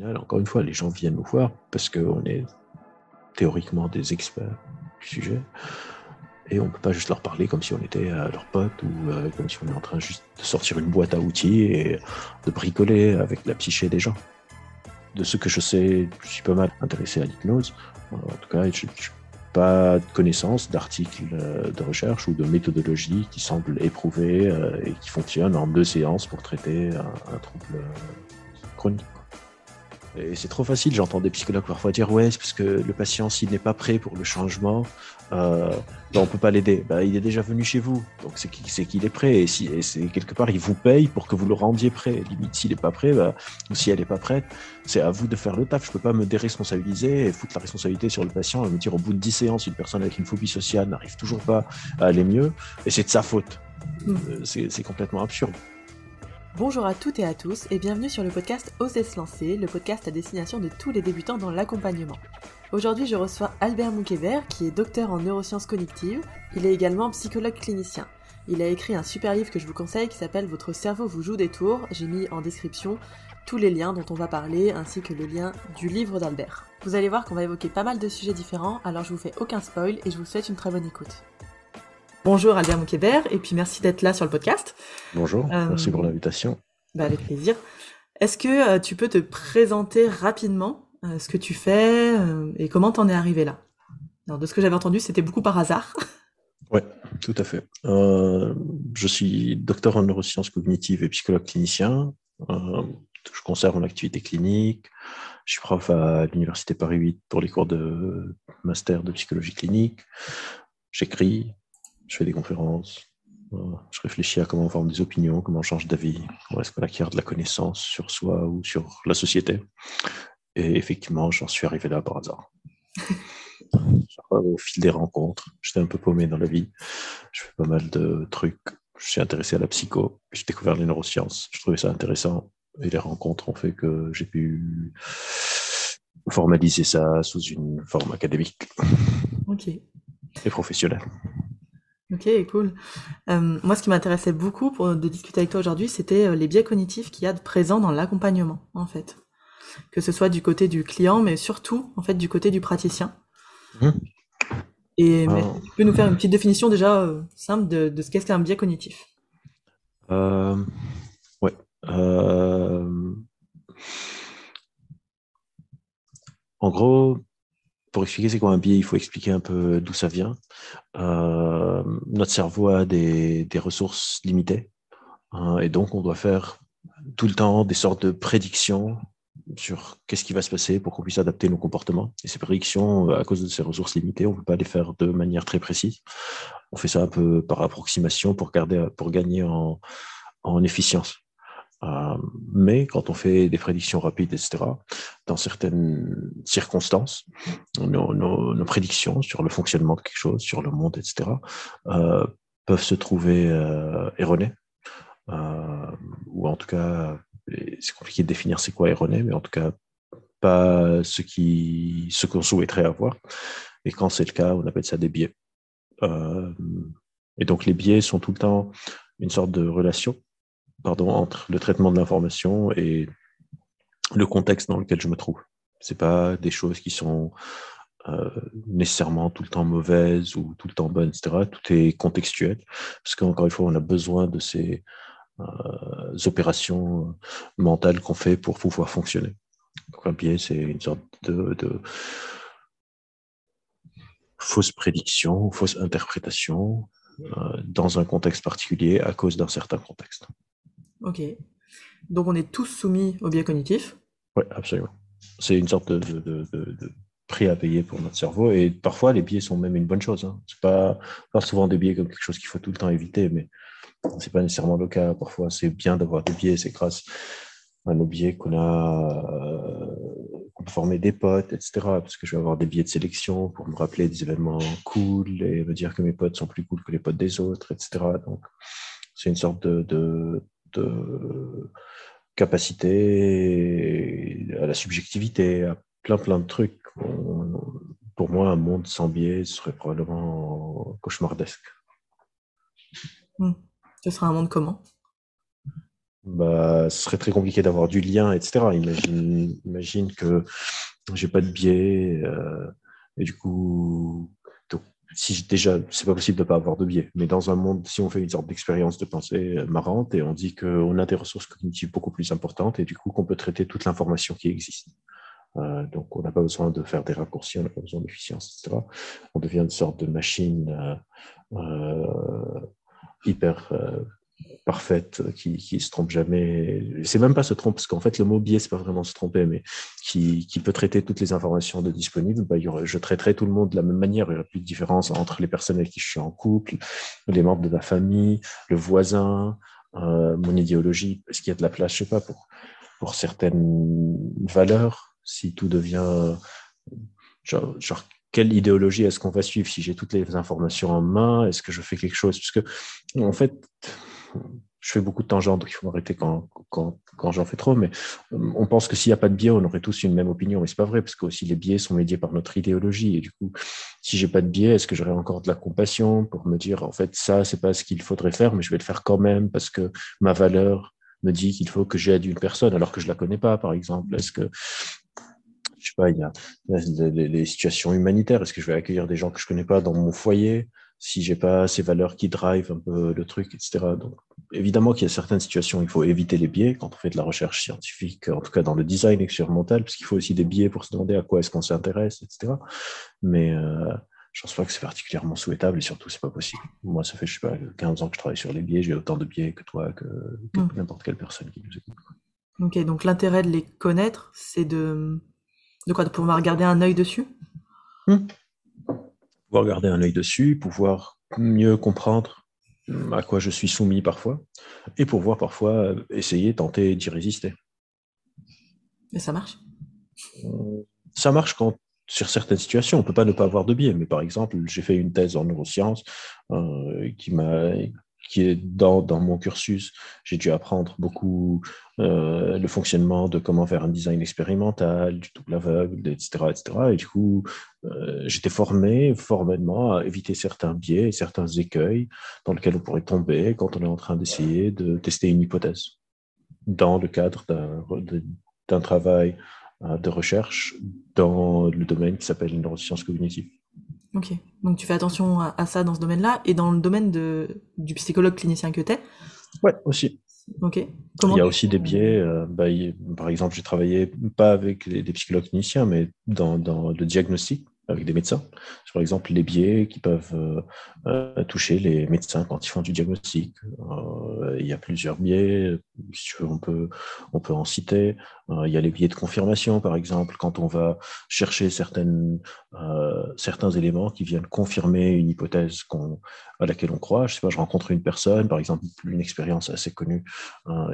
Encore une fois, les gens viennent nous voir parce qu'on est théoriquement des experts du sujet. Et on ne peut pas juste leur parler comme si on était euh, leur pote ou euh, comme si on est en train juste de sortir une boîte à outils et de bricoler avec la psyché des gens. De ce que je sais, je suis pas mal intéressé à l'hypnose. En tout cas, je n'ai pas de connaissances d'articles euh, de recherche ou de méthodologie qui semblent éprouvées et qui fonctionnent en deux séances pour traiter un trouble chronique. Et c'est trop facile, j'entends des psychologues parfois dire ouais, c'est parce que le patient, s'il n'est pas prêt pour le changement, euh, ben, on peut pas l'aider. Ben, il est déjà venu chez vous, donc c'est qu'il est prêt. Et, si, quelque part, il vous paye pour que vous le rendiez prêt. Limite, s'il n'est pas prêt, ben, ou si elle n'est pas prête, c'est à vous de faire le taf. Je peux pas me déresponsabiliser et foutre la responsabilité sur le patient et me dire au bout de 10 séances, une personne avec une phobie sociale n'arrive toujours pas à aller mieux, et c'est de sa faute. Mmh. Euh, c'est complètement absurde. Bonjour à toutes et à tous et bienvenue sur le podcast Oser se lancer, le podcast à destination de tous les débutants dans l'accompagnement. Aujourd'hui, je reçois Albert Moukébert qui est docteur en neurosciences cognitives. Il est également psychologue clinicien. Il a écrit un super livre que je vous conseille qui s'appelle Votre cerveau vous joue des tours. J'ai mis en description tous les liens dont on va parler ainsi que le lien du livre d'Albert. Vous allez voir qu'on va évoquer pas mal de sujets différents, alors je vous fais aucun spoil et je vous souhaite une très bonne écoute. Bonjour Albert Moukébert, et puis merci d'être là sur le podcast. Bonjour, euh, merci pour l'invitation. Bah avec plaisir. Est-ce que euh, tu peux te présenter rapidement euh, ce que tu fais et comment t'en es arrivé là? Alors, De ce que j'avais entendu, c'était beaucoup par hasard. Oui, tout à fait. je suis docteur en neurosciences cognitives et psychologue clinicien. je conserve mon activité clinique. Je suis prof à l'Université Paris 8 pour les cours de master de psychologie clinique. J'écris, je fais des conférences, je réfléchis à comment on forme des opinions, comment on change d'avis, comment est-ce qu'on acquiert de la connaissance sur soi ou sur la société. Et effectivement, j'en suis arrivé là par hasard. Au fil des rencontres, j'étais un peu paumé dans la vie. Je fais pas mal de trucs. Je suis intéressé à la psycho. J'ai découvert les neurosciences. Je trouvais ça intéressant. Et les rencontres ont fait que j'ai pu formaliser ça sous une forme académique. Ok. Et professionnelle. Ok, cool. Euh, moi, ce qui m'intéressait beaucoup pour de discuter avec toi aujourd'hui, c'était euh, les biais cognitifs qu'il y a de présents dans l'accompagnement, en fait. Que ce soit du côté du client, mais surtout, en fait, du côté du praticien. Mmh. Et tu peux nous faire une petite définition déjà euh, simple de, ce qu'est qu'un biais cognitif? Ouais. En gros, pour expliquer c'est quoi un biais, il faut expliquer un peu d'où ça vient. Euh, notre cerveau a des, ressources limitées hein, et donc on doit faire tout le temps des sortes de prédictions sur qu'est-ce qui va se passer pour qu'on puisse adapter nos comportements. Et ces prédictions, à cause de ces ressources limitées, on ne peut pas les faire de manière très précise. On fait ça un peu par approximation pour, garder, pour gagner en efficience. Euh, mais quand on fait des prédictions rapides, etc., dans certaines circonstances, nos, prédictions sur le fonctionnement de quelque chose, sur le monde, etc., euh, peuvent se trouver euh, erronées. ou en tout cas, c'est compliqué de définir c'est quoi erroné, mais en tout cas, pas ce qu'on ce qu'on souhaiterait avoir. Et quand c'est le cas, on appelle ça des biais. et donc les biais sont tout le temps une sorte de relation pardon, entre le traitement de l'information et le contexte dans lequel je me trouve. C'est pas des choses qui sont euh, nécessairement tout le temps mauvaises ou tout le temps bonnes, etc. Tout est contextuel, parce qu'encore une fois, on a besoin de ces euh, opérations mentales qu'on fait pour pouvoir fonctionner. Donc un biais, c'est une sorte de, fausse prédiction, fausse interprétation euh, dans un contexte particulier à cause d'un certain contexte. Ok. Donc on est tous soumis au biais cognitif Oui, absolument. C'est une sorte de, prix à payer pour notre cerveau. Et parfois, les biais sont même une bonne chose. Hein. Ce pas, pas souvent des biais comme quelque chose qu'il faut tout le temps éviter, mais ce n'est pas nécessairement le cas. Parfois, c'est bien d'avoir des biais. C'est grâce à nos biais qu'on a, euh, qu'on peut former des potes, etc. Parce que je vais avoir des biais de sélection pour me rappeler des événements cool et me dire que mes potes sont plus cool que les potes des autres, etc. Donc, c'est une sorte de, de capacité à la subjectivité, à plein plein de trucs. pour moi, un monde sans biais serait probablement cauchemardesque. Hmm. Ce serait un monde comment? Bah, ce serait très compliqué d'avoir du lien, etc. Imagine, imagine que j'ai pas de biais, euh, et du coup, si déjà, c'est pas possible de pas avoir de biais, mais dans un monde, si on fait une sorte d'expérience de pensée euh, marrante et on dit qu'on a des ressources cognitives beaucoup plus importantes et du coup qu'on peut traiter toute l'information qui existe. Euh, donc, on n'a pas besoin de faire des raccourcis, on n'a pas besoin d'efficience, etc. On devient une sorte de machine euh, hyper parfaite, qui, qui se trompe jamais. C'est même pas se trompe, parce qu'en fait, le mot biais, c'est pas vraiment se tromper, mais qui, qui peut traiter toutes les informations de disponibles. Bah, je traiterais tout le monde de la même manière. Il n'y aurait plus de différence entre les personnes avec qui je suis en couple, les membres de ma famille, le voisin, euh, mon idéologie. Est-ce qu'il y a de la place, je sais pas, pour, pour certaines valeurs, si tout devient genre, genre quelle idéologie est-ce qu'on va suivre? Si j'ai toutes les informations en main Est-ce que je fais quelque chose? Parce que, en fait, je fais beaucoup de tangents, donc il faut m'arrêter quand, quand, j'en fais trop, mais euh, on pense que s'il n'y a pas de biais, on aurait tous une même opinion, mais c'est pas vrai, parce que aussi les biais sont médiés par notre idéologie, et du coup, si j'ai pas de biais, est-ce que j'aurais encore de la compassion pour me dire, en fait, ça, c'est pas ce qu'il faudrait faire, mais je vais le faire quand même, parce que ma valeur me dit qu'il faut que j'aide une personne, alors que je la connais pas, par exemple. Est-ce que je sais pas, il y a, les, les, situations humanitaires. Est-ce que je vais accueillir des gens que je connais pas dans mon foyer si j'ai pas ces valeurs qui drivent un peu le truc, etc. Donc, évidemment qu'il y a certaines situations où il faut éviter les biais quand on fait de la recherche scientifique, en tout cas dans le design expérimental, parce qu'il faut aussi des biais pour se demander à quoi est-ce qu'on s'intéresse, etc. Mais euh, je pense pas que c'est particulièrement souhaitable et surtout c'est pas possible. Moi, ça fait je sais pas 15 ans que je travaille sur les biais, j'ai autant de biais que toi, que, que mmh. n'importe quelle personne qui nous écoute. Ok, donc l'intérêt de les connaître, c'est de de quoi? De pouvoir garder un œil dessus? Mmh pouvoir garder un œil dessus, pouvoir mieux comprendre à quoi je suis soumis parfois, et pouvoir parfois essayer, tenter d'y résister. Et ça marche? Ça marche quand, sur certaines situations, on ne peut pas ne pas avoir de biais, mais par exemple, j'ai fait une thèse en neurosciences euh, qui m'a qui est dans, dans mon cursus. J'ai dû apprendre beaucoup euh, le fonctionnement de comment faire un design expérimental, du double aveugle, etc. etc. Et du coup, euh, j'étais formé formellement à éviter certains biais et certains écueils dans lesquels on pourrait tomber quand on est en train d'essayer de tester une hypothèse dans le cadre d'un travail euh, de recherche dans le domaine qui s'appelle une neurosciences cognitives. Ok, donc tu fais attention à, ça dans ce domaine-là et dans le domaine de, du psychologue clinicien que tu es Ouais, aussi. Ok. il y a aussi des biais. Euh, bah, par exemple, j'ai travaillé pas avec des psychologues cliniciens, mais dans, dans le diagnostic avec des médecins. Par exemple, les biais qui peuvent euh, euh, toucher les médecins quand ils font du diagnostic. Euh, il y a plusieurs biais, on peut, on peut en citer. il y a les biais de confirmation, par exemple, quand on va chercher certaines, certains éléments qui viennent confirmer une hypothèse à laquelle on croit. Je sais pas, je rencontre une personne, par exemple, une expérience assez connue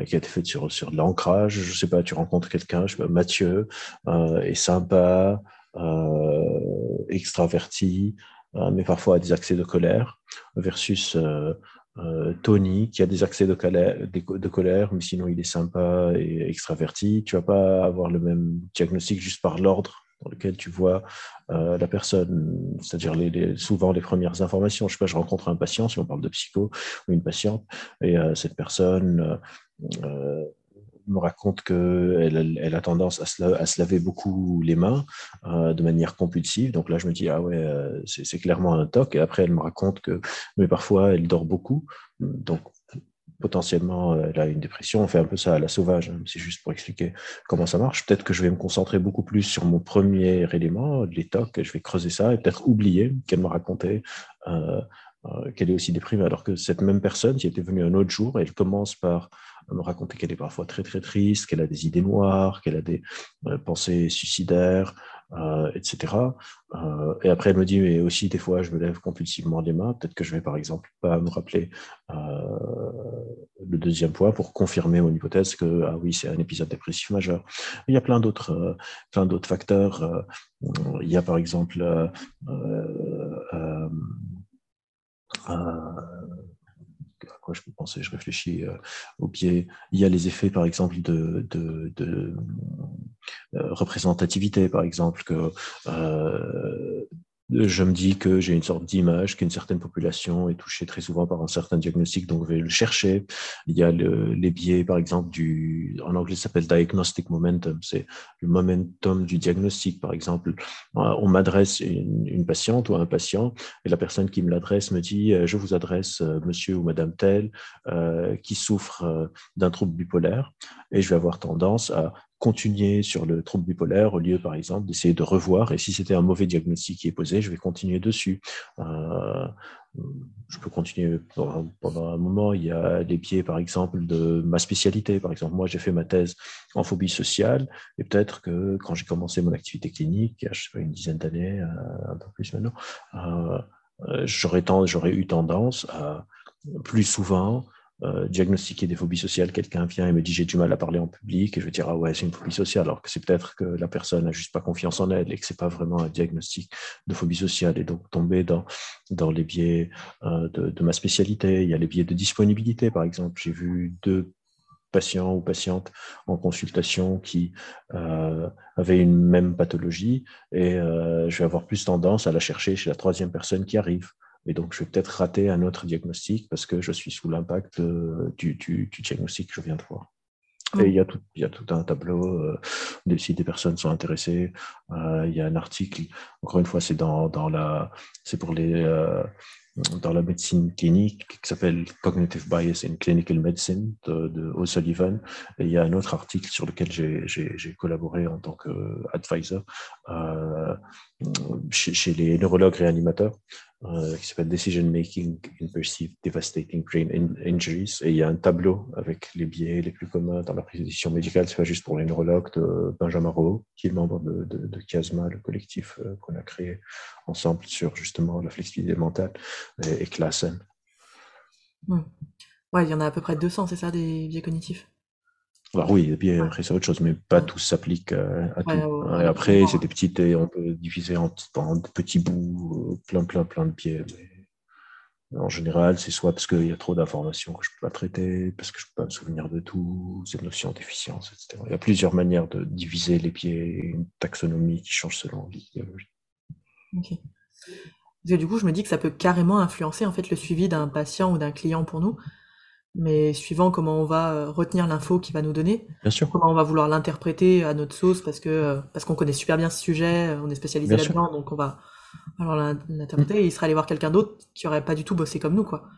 qui a été faite sur, sur de l'ancrage. Je sais pas, tu rencontres quelqu'un, je sais pas, Mathieu, est sympa, extraverti, euh, mais parfois a des accès de colère, versus euh, Tony qui a des accès de colère, mais sinon il est sympa et extraverti. Tu vas pas avoir le même diagnostic juste par l'ordre dans lequel tu vois la personne, c'est-à-dire souvent les premières informations. Je sais pas, je rencontre un patient, si on parle de psycho, ou une patiente, et cette personne me raconte qu'elle elle a tendance à se, laver beaucoup les mains euh, de manière compulsive. Donc là, je me dis, ah ouais, euh, c'est clairement un toc. Et après, elle me raconte que mais parfois, elle dort beaucoup. Donc, potentiellement, elle a une dépression. On fait un peu ça à la sauvage. Hein. C'est juste pour expliquer comment ça marche. Peut-être que je vais me concentrer beaucoup plus sur mon premier élément, les tocs. Je vais creuser ça et peut-être oublier qu'elle m'a raconté euh, euh, qu'elle est aussi déprimée, alors que cette même personne, qui était venue un autre jour, elle commence par me raconter qu'elle est parfois très très triste, qu'elle a des idées noires, qu'elle a des euh, pensées suicidaires, euh, etc. Euh, et après, elle me dit, mais aussi des fois, je me lève compulsivement les mains. Peut-être que je vais, par exemple, pas me rappeler le deuxième point pour confirmer mon hypothèse que ah oui, c'est un épisode dépressif majeur. Il y a plein d'autres, plein d'autres facteurs. il y a par exemple à quoi je peux penser Je réfléchis euh, au pied. Il y a les effets, par exemple, de, de, de euh, représentativité, par exemple, que euh, je me dis que j'ai une sorte d'image qu'une certaine population est touchée très souvent par un certain diagnostic, donc je vais le chercher. Il y a le, les biais, par exemple, du, en anglais, ça s'appelle diagnostic momentum. C'est le momentum du diagnostic. Par exemple, on m'adresse une, une, patiente ou un patient et la personne qui me l'adresse me dit, euh, je vous adresse euh, monsieur ou madame tel euh, qui souffre d'un trouble bipolaire et je vais avoir tendance à continuer sur le trouble bipolaire au lieu, par exemple, d'essayer de revoir. Et si c'était un mauvais diagnostic qui est posé, je vais continuer dessus. Euh, je peux continuer pendant, un moment. Il y a les biais, par exemple, de ma spécialité. Par exemple, moi, j'ai fait ma thèse en phobie sociale. Et peut-être que quand j'ai commencé mon activité clinique, il y a, je sais pas, une dizaine d'années, euh, un peu plus maintenant, euh, j'aurais eu tendance à plus souvent euh, diagnostiquer des phobies sociales, quelqu'un vient et me dit j'ai du mal à parler en public et je vais dire ah ouais c'est une phobie sociale alors que c'est peut-être que la personne n'a juste pas confiance en elle et que c'est pas vraiment un diagnostic de phobie sociale et donc tomber dans dans les biais euh, de, ma spécialité. Il y a les biais de disponibilité par exemple. J'ai vu deux patients ou patientes en consultation qui euh, avaient une même pathologie et je vais avoir plus tendance à la chercher chez la troisième personne qui arrive. Et donc, je vais peut-être rater un autre diagnostic parce que je suis sous l'impact euh, du, du, du, diagnostic que je viens de voir. Et il y, a tout, il y a tout un tableau, euh, si des personnes sont intéressées. Euh, il y a un article, encore une fois, c'est dans, dans la, c'est pour les, euh, dans la médecine clinique qui s'appelle Cognitive Bias in Clinical Medicine de, de O'Sullivan. Et il y a un autre article sur lequel j'ai collaboré en tant qu'advisor euh, chez, chez, les neurologues réanimateurs euh, qui s'appelle Decision Making in Perceived Devastating Brain Injuries. Et il y a un tableau avec les biais les plus communs dans la précision médicale. C'est pas juste pour les neurologues de Benjamin Rowe, qui est membre de, de, de Chiasma, le collectif euh, qu'on a créé ensemble sur justement la flexibilité mentale, et, et. Hmm. Ouais, il y en a à peu près 200, c'est ça, des biais cognitifs? Alors oui, bien après c'est autre chose, mais pas tout s'applique à, à tout. Et après, c'est des petites, et on peut diviser en, en petits bouts, euh, plein, plein, plein de. Mais en général, c'est soit parce qu'il y a trop d'informations que je peux pas traiter, parce que je peux pas me souvenir de tout, cette notion d'efficience, etc. Il y a plusieurs manières de diviser les biais, une taxonomie qui change selon l'idéologie. Ok. Parce que du coup, je me dis que ça peut carrément influencer en fait le suivi d'un patient ou d'un client pour nous mais suivant comment on va euh, retenir l'info qu'il va nous donner, bien sûr. comment on va vouloir l'interpréter à notre sauce parce que euh, parce qu'on connaît super bien ce sujet, euh, on est spécialisé là-dedans, donc on va alors l'interpréter. Et il serait aller voir quelqu'un d'autre qui aurait pas du tout bossé comme nous, quoi.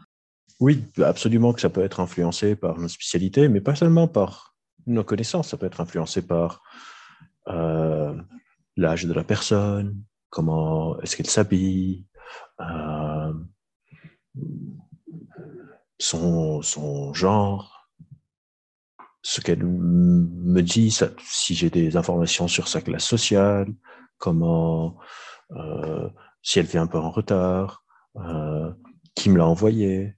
Oui, absolument que ça peut être influencé par nos spécialités, mais pas seulement par nos connaissances. Ça peut être influencé par euh, l'âge de la personne, comment est-ce qu'elle s'habille. Euh, son, son genre, ce qu'elle me dit, ça, si j'ai des informations sur sa classe sociale, comment, euh, si elle vient un peu en retard, euh, qui me l'a envoyé.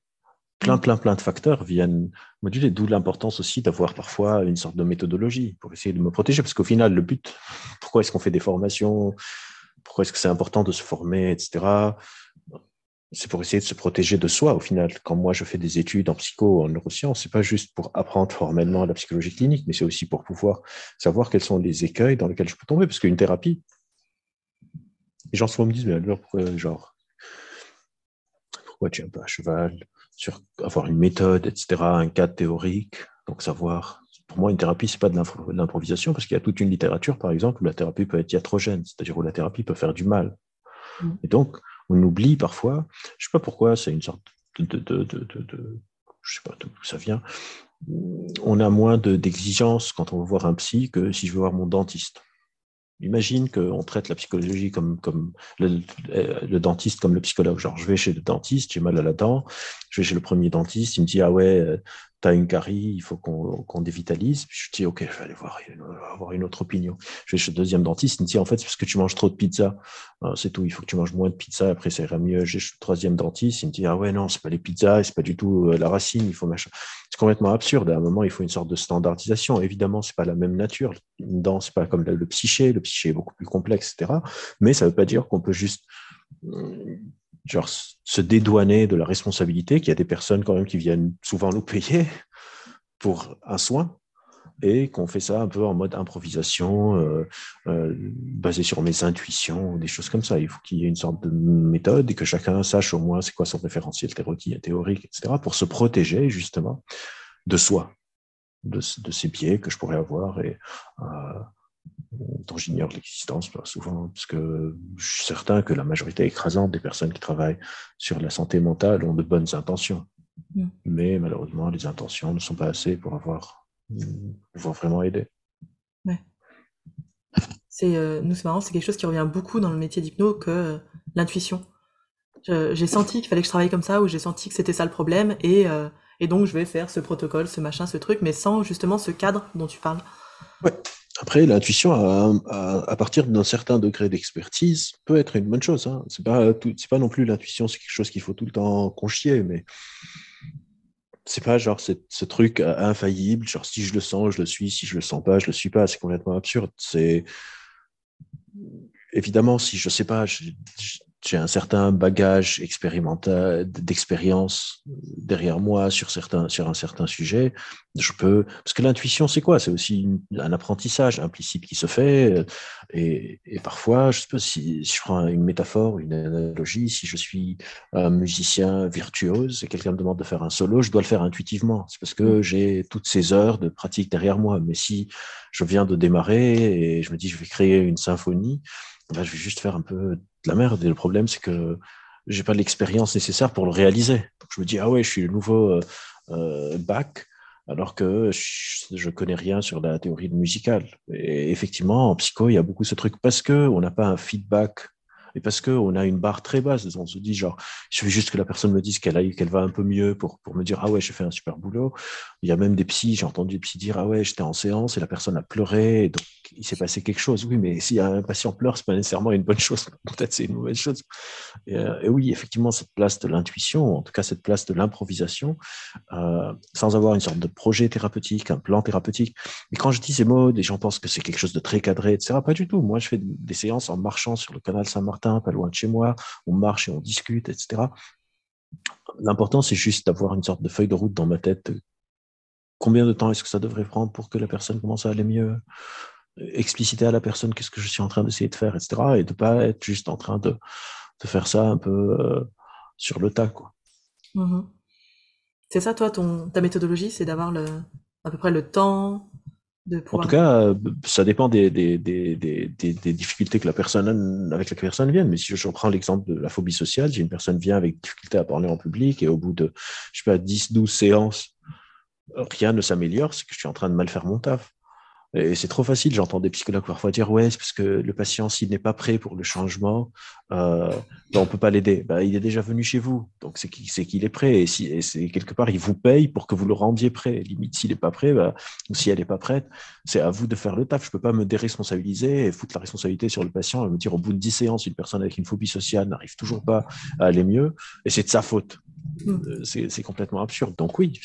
Plein, plein, plein de facteurs viennent moduler, d'où l'importance aussi d'avoir parfois une sorte de méthodologie pour essayer de me protéger, parce qu'au final, le but, pourquoi est-ce qu'on fait des formations, pourquoi est-ce que c'est important de se former, etc c'est pour essayer de se protéger de soi au final. Quand moi je fais des études en psycho, en neurosciences, c'est pas juste pour apprendre formellement la psychologie clinique, mais c'est aussi pour pouvoir savoir quels sont les écueils dans lesquels je peux tomber. Parce qu'une thérapie, les gens souvent me disent, mais alors pourquoi, genre, pourquoi tu es un peu à cheval sur avoir une méthode, etc., un cadre théorique, donc savoir. Pour moi, une thérapie, c'est pas de l'improvisation, parce qu'il y a toute une littérature, par exemple, où la thérapie peut être iatrogène, c'est-à-dire où la thérapie peut faire du mal. Mmh. Et donc, on oublie parfois, je sais pas pourquoi, c'est une sorte de, de, de, je sais pas d'où ça vient, on a moins d'exigences quand on va voir un psy que si je veux voir mon dentiste. Imagine qu'on traite la psychologie comme, comme le, le, dentiste comme le psychologue. Genre, je vais chez le dentiste, j'ai mal à la dent, je vais chez le premier dentiste, il me dit, ah ouais, tu as une carie, il faut qu'on qu dévitalise. Puis je dis, OK, je vais aller voir, avoir une autre opinion. Je vais chez le deuxième dentiste, il me dit, en fait, c'est parce que tu manges trop de pizza. C'est tout, il faut que tu manges moins de pizza, après ça ira mieux. J'ai le troisième dentiste, il me dit, ah ouais, non, c'est pas les pizzas, c'est pas du tout euh, la racine, il faut machin. C'est complètement absurde. À un moment, il faut une sorte de standardisation. Évidemment, c'est pas la même nature. Une dent, c'est pas comme le, le psyché. Le psyché est beaucoup plus complexe, etc. Mais ça veut pas dire qu'on peut juste genre se dédouaner de la responsabilité qu'il y a des personnes quand même qui viennent souvent nous payer pour un soin et qu'on fait ça un peu en mode improvisation, euh, euh, basé sur mes intuitions, des choses comme ça. Il faut qu'il y ait une sorte de méthode et que chacun sache au moins c'est quoi son référentiel théorique, etc., pour se protéger justement de soi, de, ces biais que je pourrais avoir et euh, dont j'ignore l'existence souvent, parce que je suis certain que la majorité écrasante des personnes qui travaillent sur la santé mentale ont de bonnes intentions. Mm. Mais malheureusement, les intentions ne sont pas assez pour avoir vont vraiment aider. Ouais. C'est, euh, nous, c'est marrant, c'est quelque chose qui revient beaucoup dans le métier d'hypno que euh, l'intuition. j'ai senti qu'il fallait que je travaille comme ça, ou j'ai senti que c'était ça le problème, et, euh, et donc je vais faire ce protocole, ce machin, ce truc, mais sans justement ce cadre dont tu parles. Ouais. Après, l'intuition, à, partir d'un certain degré d'expertise, peut être une bonne chose. Hein. C'est pas, non plus l'intuition, c'est quelque chose qu'il faut tout le temps conchier, mais c'est pas genre ce truc euh, infaillible, genre si je le sens, je le suis, si je le sens pas, je le suis pas, c'est complètement absurde. C'est évidemment si je sais pas, j'ai un certain bagage expérimental, d'expérience derrière moi sur certains, sur un certain sujet, je peux, parce que l'intuition, c'est quoi? C'est aussi un apprentissage implicite qui se fait. Euh, et, et parfois, je pas si, si, je prends une métaphore, une analogie, si je suis un musicien virtuose et quelqu'un me demande de faire un solo, je dois le faire intuitivement. C'est parce que mmh. j'ai toutes ces heures de pratique derrière moi. Mais si je viens de démarrer et je me dis, je vais créer une symphonie, ben, je vais juste faire un peu de la merde. Et le problème, c'est que j'ai pas l'expérience nécessaire pour le réaliser. Je me dis, ah ouais, je suis le nouveau euh, euh bac, alors que je, je connais rien sur la théorie musicale. Et effectivement, en psycho, il y a beaucoup ce truc parce que on n'a pas un feedback et parce qu'on a une barre très basse. On se dit, genre, il suffit juste que la personne me dise qu'elle a qu'elle va un peu mieux pour, pour me dire, ah ouais, j'ai fait un super boulot. Il y a même des psys, j'ai entendu des psys dire, ah ouais, j'étais en séance et la personne a pleuré, il s'est passé quelque chose. Oui, mais si un patient pleure, c'est pas nécessairement une bonne chose. Peut-être c'est une mauvaise chose. Euh, et, oui, effectivement, cette place de l'intuition, en tout cas cette place de l'improvisation, euh, sans avoir une sorte de projet thérapeutique, un plan thérapeutique. Et quand je dis ces mots, des gens pensent que c'est quelque chose de très cadré, etc. Pas du tout. Moi, je fais des séances en marchant sur le canal Saint-Martin pas loin de chez moi, on marche et on discute, etc. L'important, c'est juste d'avoir une sorte de feuille de route dans ma tête. Combien de temps est-ce que ça devrait prendre pour que la personne commence à aller mieux? Expliciter à la personne qu'est-ce que je suis en train d'essayer de faire, etc. Et de ne pas être juste en train de, faire ça un peu euh, sur le tas. Quoi. Mm-hmm. C'est ça, toi, ton, ta méthodologie, c'est d'avoir à peu près le temps, en tout cas, euh, ça dépend des, des, des, des, difficultés que la personne, avec la personne vient. Mais si je reprends l'exemple de la phobie sociale, j'ai une personne vient avec difficulté à parler en public et au bout de, je sais pas, 10, 12 séances, rien ne s'améliore, c'est que je suis en train de mal faire mon taf. Et c'est trop facile. J'entends des psychologues parfois dire ouais, c'est parce que le patient s'il n'est pas prêt pour le changement, euh, ben, on peut pas l'aider. Ben, il est déjà venu chez vous, donc c'est qu'il est prêt. Et si quelque part, il vous paye pour que vous le rendiez prêt. Limite, s'il n'est pas prêt, ben, ou si elle n'est pas prête, c'est à vous de faire le taf. Je peux pas me déresponsabiliser et foutre la responsabilité sur le patient et me dire au bout de 10 séances, une personne avec une phobie sociale n'arrive toujours pas à aller mieux et c'est de sa faute. Mm. Euh, c'est complètement absurde. Donc oui,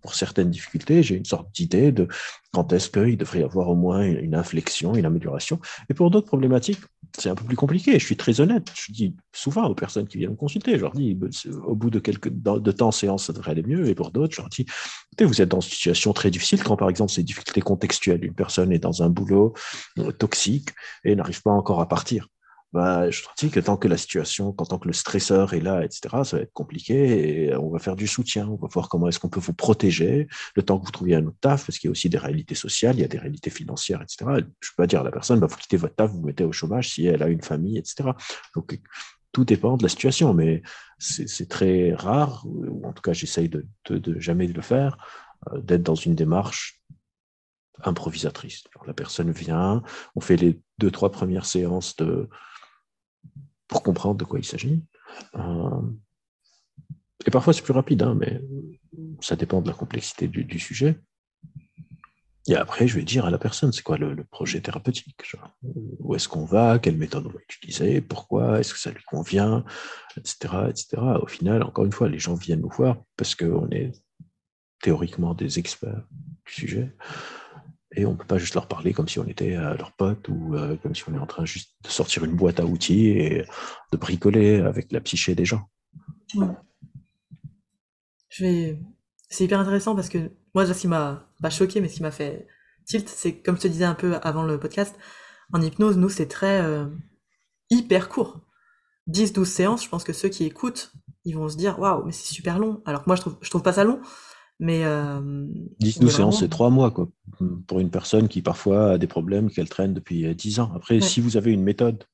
pour certaines difficultés, j'ai une sorte d'idée de quand est-ce qu'il devrait y avoir au moins une inflexion, une amélioration. Et pour d'autres problématiques, c'est un peu plus compliqué. Je suis très honnête. Je dis souvent aux personnes qui viennent me consulter, je leur dis, bah, au bout de quelques de temps séance, ça devrait aller mieux. Et pour d'autres, je leur dis, écoutez, vous êtes dans une situation très difficile quand, par exemple, c'est des difficultés contextuelles. Une personne est dans un boulot euh, toxique et n'arrive pas encore à partir bah, je trouve que tant que la situation, tant que le stresseur est là, etc., ça va être compliqué et on va faire du soutien. On va voir comment est-ce qu'on peut vous protéger le temps que vous trouviez un autre taf, parce qu'il y a aussi des réalités sociales, il y a des réalités financières, etc. Je ne peux pas dire à la personne, bah, vous quittez votre taf, vous vous mettez au chômage si elle a une famille, etc. Donc, tout dépend de la situation, mais c'est très rare, ou en tout cas, j'essaye de, de, de, jamais le faire, euh, d'être dans une démarche improvisatrice. la personne vient, on fait les deux, trois premières séances de, pour comprendre de quoi il s'agit. Euh, et parfois c'est plus rapide, hein, mais ça dépend de la complexité du, sujet. Et après, je vais dire à la personne, c'est quoi le, projet thérapeutique Où est-ce qu'on va Quelle méthode on va utiliser Pourquoi Est-ce que ça lui convient Etc. etc. Au final, encore une fois, les gens viennent nous voir parce qu'on est théoriquement des experts du sujet et on ne peut pas juste leur parler comme si on était à leur pote ou euh, comme si on est en train juste de sortir une boîte à outils et de bricoler avec la psyché des gens. C'est hyper intéressant parce que moi, ce qui m'a pas choqué, mais ce qui m'a fait tilt, c'est comme je te disais un peu avant le podcast, en hypnose, nous, c'est très euh, hyper court. 10-12 séances, je pense que ceux qui écoutent, ils vont se dire waouh, mais c'est super long. Alors que moi, je trouve, je trouve pas ça long. Mais euh, 10-12 séances, c'est 3 mois quoi, pour une personne qui parfois a des problèmes qu'elle traîne depuis 10 ans. Après, si vous avez une méthode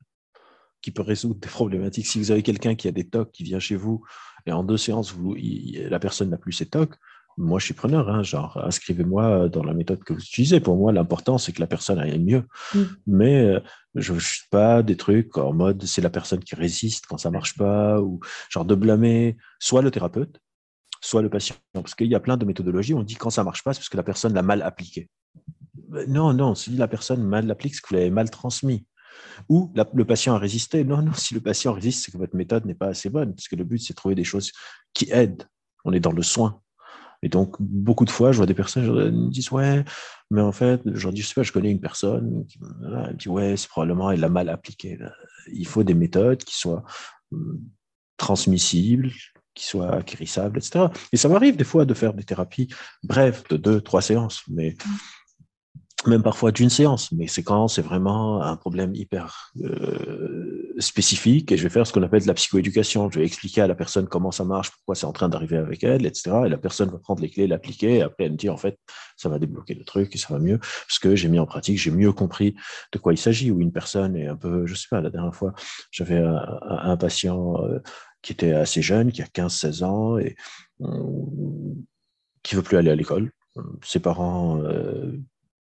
qui peut résoudre des problématiques, si vous avez quelqu'un qui a des tocs qui vient chez vous et en deux séances, vous, la personne n'a plus ses tocs, moi je suis preneur, hein, genre inscrivez-moi dans la méthode que vous utilisez. Pour moi, l'important c'est que la personne aille mieux. Mm. Mais euh, je ne suis pas des trucs en mode c'est la personne qui résiste quand ça marche pas, ou genre de blâmer soit le thérapeute, soit le patient. Parce qu'il y a plein de méthodologies, on dit quand ça marche pas, c'est parce que la personne l'a mal appliqué. Non, non, si la personne mal l'applique, c'est que vous l'avez mal transmis. Ou le patient a résisté. Non, non, si le patient résiste, c'est que votre méthode n'est pas assez bonne, parce que le but, c'est de trouver des choses qui aident. On est dans le soin. Et donc, beaucoup de fois, je vois des personnes qui me disent Ouais, mais en fait, je dis sais pas, je connais une personne qui me dit Ouais, c'est probablement, elle l'a mal appliqué. Il faut des méthodes qui soient hum, transmissibles, qui soient acquérissables, etc. Et ça m'arrive des fois de faire des thérapies brèves, de deux, trois séances, mais même parfois d'une séance, mais c'est quand c'est vraiment un problème hyper euh, spécifique et je vais faire ce qu'on appelle de la psychoéducation. Je vais expliquer à la personne comment ça marche, pourquoi c'est en train d'arriver avec elle, etc. Et la personne va prendre les clés, l'appliquer et après elle me dit en fait ça va débloquer le truc et ça va mieux parce que j'ai mis en pratique, j'ai mieux compris de quoi il s'agit. Ou une personne est un peu, je sais pas, la dernière fois j'avais un, patient euh, qui était assez jeune, qui a 15-16 ans et euh, qui veut plus aller à l'école. Ses parents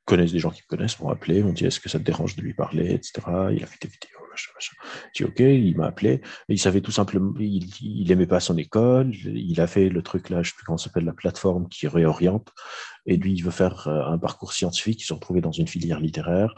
connaissent des gens qui me connaissent, m'ont appelé, m'ont dit est-ce que ça te dérange de lui parler, etc. Il a fait des vidéos, machin, machin. J'ai dit ok, il m'a appelé. il savait tout simplement, il, aimait pas son école, il a fait le truc là, je sais plus comment s'appelle, la plateforme qui réoriente. Et lui, il veut faire euh, un parcours scientifique, il s'est retrouvé dans une filière littéraire.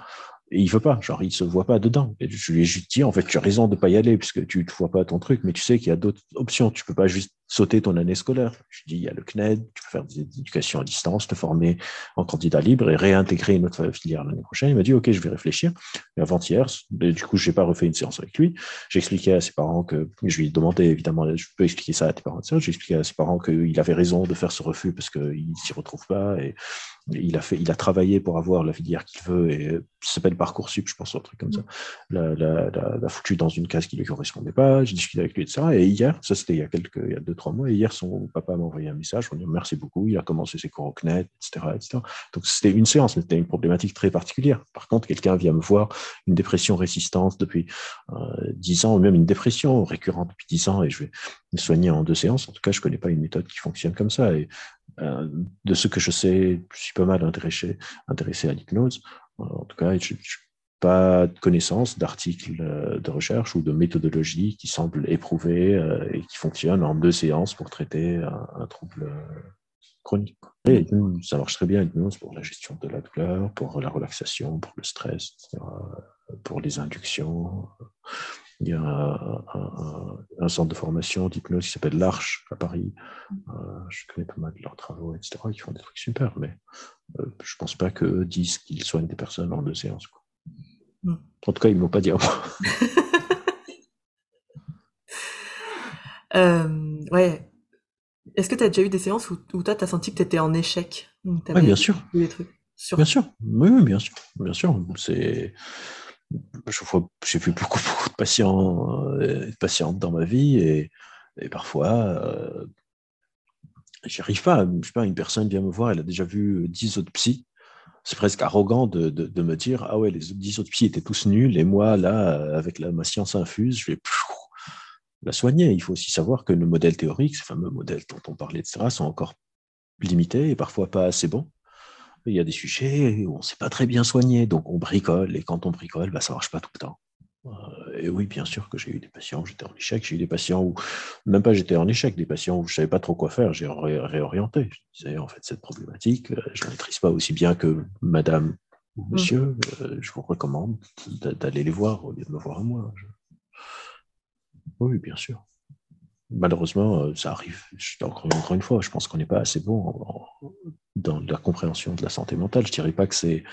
Et il veut pas, genre il se voit pas dedans. Je lui ai juste dit, en fait, tu as raison de pas y aller puisque tu ne vois pas ton truc, mais tu sais qu'il y a d'autres options. Tu peux pas juste sauter ton année scolaire. Je dis, il y a le CNED, tu peux faire des éducations à distance, te former en candidat libre et réintégrer une autre filière l'année prochaine. Il m'a dit, OK, je vais réfléchir. Et avant-hier, du coup, j'ai pas refait une séance avec lui. J'ai expliqué à ses parents que, je lui ai demandé, évidemment, je peux expliquer ça à tes parents, j'ai expliqué à ses parents qu'il avait raison de faire ce refus parce qu'il s'y retrouve pas et il a fait, il a travaillé pour avoir la filière qu'il veut et ça s'appelle Parcoursup, je pense, un truc comme ça. L'a, la, la, foutu dans une case qui lui correspondait pas. J'ai discuté avec lui de ça. Et hier, ça c'était il y a quelques, il y a deux, trois mois, et hier, son papa m'a envoyé un message pour dire merci beaucoup. Il a commencé ses cours au CNET, etc., etc. Donc c'était une séance, mais c'était une problématique très particulière. Par contre, quelqu'un vient me voir, une dépression résistante depuis euh, dix ans, ou même une dépression récurrente depuis dix ans, et je vais me soigner en deux séances. En tout cas, je connais pas une méthode qui fonctionne comme ça. Et euh, de ce que je sais, je suis pas mal intéressé, intéressé à l'hypnose. Euh, en tout cas, je n'ai pas de connaissance d'articles euh, de recherche ou de méthodologie qui semblent éprouvées et qui fonctionnent en deux séances pour traiter un, trouble chronique. Ça marche très bien, l'hypnose, pour la gestion de la douleur, pour la relaxation, pour le stress, pour les inductions. Il y a un, centre de formation d'hypnose qui s'appelle l'Arche à Paris. Euh, je connais pas mal de leurs travaux, etc. Ils font des trucs super, mais euh, je ne pense pas qu'eux disent qu'ils soignent des personnes en deux séances. Mm. En tout cas, ils ne m'ont pas dit à moi. Euh, ouais. Est-ce que tu as déjà eu des séances où, toi, tu as senti que tu étais en échec? Oui, bien sûr. Des trucs Bien sûr. Oui, bien sûr. Bien sûr. C'est j'ai vu beaucoup, de patients, euh, patientes dans ma vie et, parfois, euh, j'y arrive pas. Je sais pas, une personne vient me voir, elle a déjà vu 10 autres psys. C'est presque arrogant de, me dire Ah ouais, les 10 autres psys étaient tous nuls et moi, là, avec la, ma science infuse, je vais la soigner. Il faut aussi savoir que nos modèles théoriques, ces fameux modèles dont on parlait, etc., sont encore limités et parfois pas assez bons il y a des sujets où on ne sait pas très bien soigner, donc on bricole, et quand on bricole, bah, ça ne marche pas tout le temps. Euh, et oui, bien sûr que j'ai eu des patients où j'étais en échec, j'ai eu des patients où, même pas j'étais en échec, des patients où je ne savais pas trop quoi faire, j'ai réorienté. Je disais, en fait, cette problématique, euh, je ne la maîtrise pas aussi bien que madame ou mmh. monsieur, euh, je vous recommande d'aller les voir au lieu de me voir à moi. Oui, bien sûr malheureusement, ça arrive. Encore, encore une fois, je pense qu'on n'est pas assez bon dans la compréhension de la santé mentale. Je dirais pas que c'est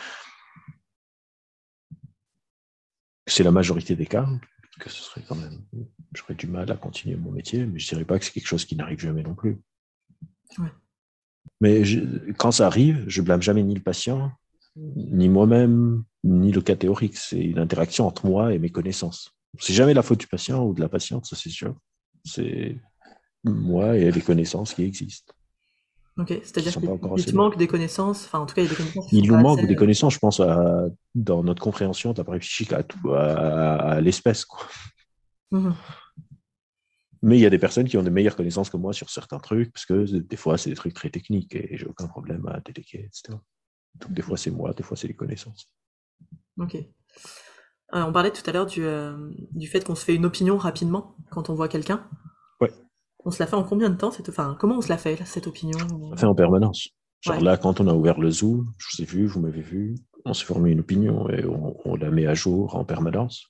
c'est la majorité des cas, que ce serait quand même j'aurais du mal à continuer mon métier, mais je dirais pas que c'est quelque chose qui n'arrive jamais non plus. Mais quand ça arrive, je blâme jamais ni le patient ni moi-même, ni le cas théorique. C'est une interaction entre moi et mes connaissances. C'est jamais la faute du patient ou de la patiente, ça c'est sûr. C'est moi et les connaissances qui existent. Ok, c'est-à-dire qu'il te manque des connaissances, enfin en tout cas il y a des connaissances. Il nous manque des connaissances, je pense, à, dans notre compréhension de l'appareil psychique à, tout, à, l'espèce. Mhm. Mais il y a des personnes qui ont des meilleures connaissances que moi sur certains trucs, parce que des fois c'est des trucs très techniques et j'ai aucun problème à déléguer, etc. Donc des fois c'est moi, des fois c'est les connaissances. Ok. Euh, on parlait tout à l'heure du, euh, du fait qu'on se fait une opinion rapidement quand on voit quelqu'un. Ouais. On se la fait en combien de temps cette... Enfin, comment on se la fait, cette opinion? On la fait en permanence. Genre là, quand on a ouvert le Zoom, je vous ai vu, vous m'avez vu, on s'est formé une opinion et on, la met à jour en permanence.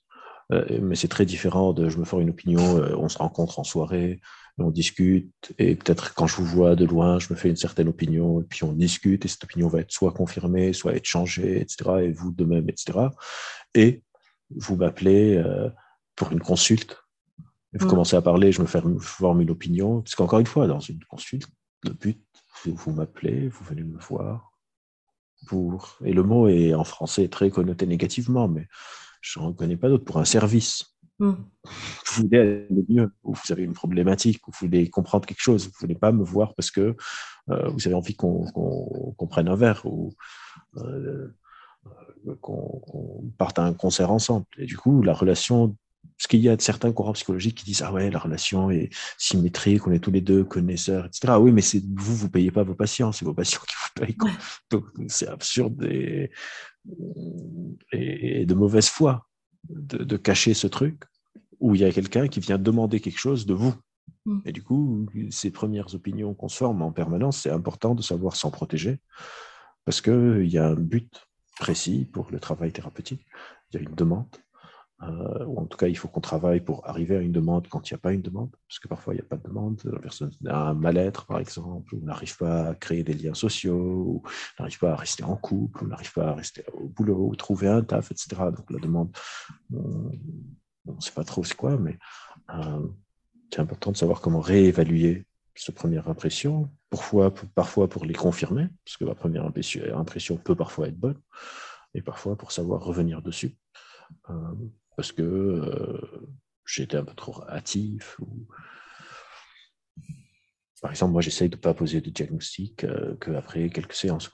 Euh, mais c'est très différent de je me forme une opinion, euh, on se rencontre en soirée, on discute, et peut-être quand je vous vois de loin, je me fais une certaine opinion, et puis on discute, et cette opinion va être soit confirmée, soit être changée, etc., et vous de même, etc. Et vous m'appelez euh, pour une consulte, vous mm. commencez à parler, je me forme une opinion, parce qu'encore une fois, dans une consulte, le but, vous m'appelez, vous venez me voir, pour... Et le mot est en français très connoté négativement, mais je n'en connais pas d'autre, pour un service. Mm. Vous voulez aller mieux, ou vous avez une problématique, ou vous voulez comprendre quelque chose, vous ne voulez pas me voir parce que euh, vous avez envie qu'on prenne un verre, ou euh, qu'on parte à un concert ensemble. Et du coup, la relation parce qu'il y a certains courants psychologiques qui disent ah ouais la relation est symétrique, on est tous les deux connaisseurs, etc. Ah oui, mais c'est vous vous payez pas vos patients, c'est vos patients qui vous payent. Donc c'est absurde et, et, de mauvaise foi de, cacher ce truc où il y a quelqu'un qui vient demander quelque chose de vous. Mm. Et du coup, ces premières opinions qu'on se forme en permanence, c'est important de savoir s'en protéger parce qu'il y a un but précis pour le travail thérapeutique, il y a une demande euh, ou en tout cas, il faut qu'on travaille pour arriver à une demande quand il n'y a pas une demande, parce que parfois il n'y a pas de demande, la personne a un mal-être par exemple, ou n'arrive pas à créer des liens sociaux, ou n'arrive pas à rester en couple, ou n'arrive pas à rester au boulot, ou trouver un taf, etc. Donc la demande, on ne sait pas trop c'est quoi, mais euh, c'est important de savoir comment réévaluer cette première impression, parfois, parfois pour les confirmer, parce que la première impression peut parfois être bonne, et parfois pour savoir revenir dessus. Euh, parce que euh, j'étais un peu trop hâtif. Ou... Par exemple, moi, j'essaye de ne pas poser de diagnostic euh, qu'après quelques séances.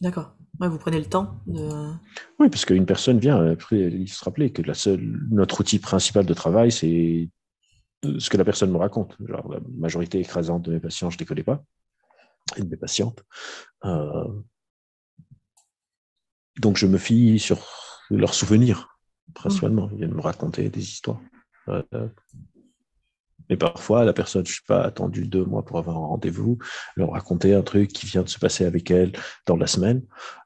D'accord. vous prenez le temps de... Oui, parce qu'une personne vient, après, il faut se rappeler que la seule, notre outil principal de travail, c'est ce que la personne me raconte. la majorité écrasante de mes patients, je ne les connais pas, et de mes patientes. Euh, donc, je me fie sur leurs souvenirs principalement. Ils viennent me raconter des histoires. Euh, mais parfois, la personne, je ne suis pas attendu deux mois pour avoir un rendez-vous, leur raconter un truc qui vient de se passer avec elle dans la semaine,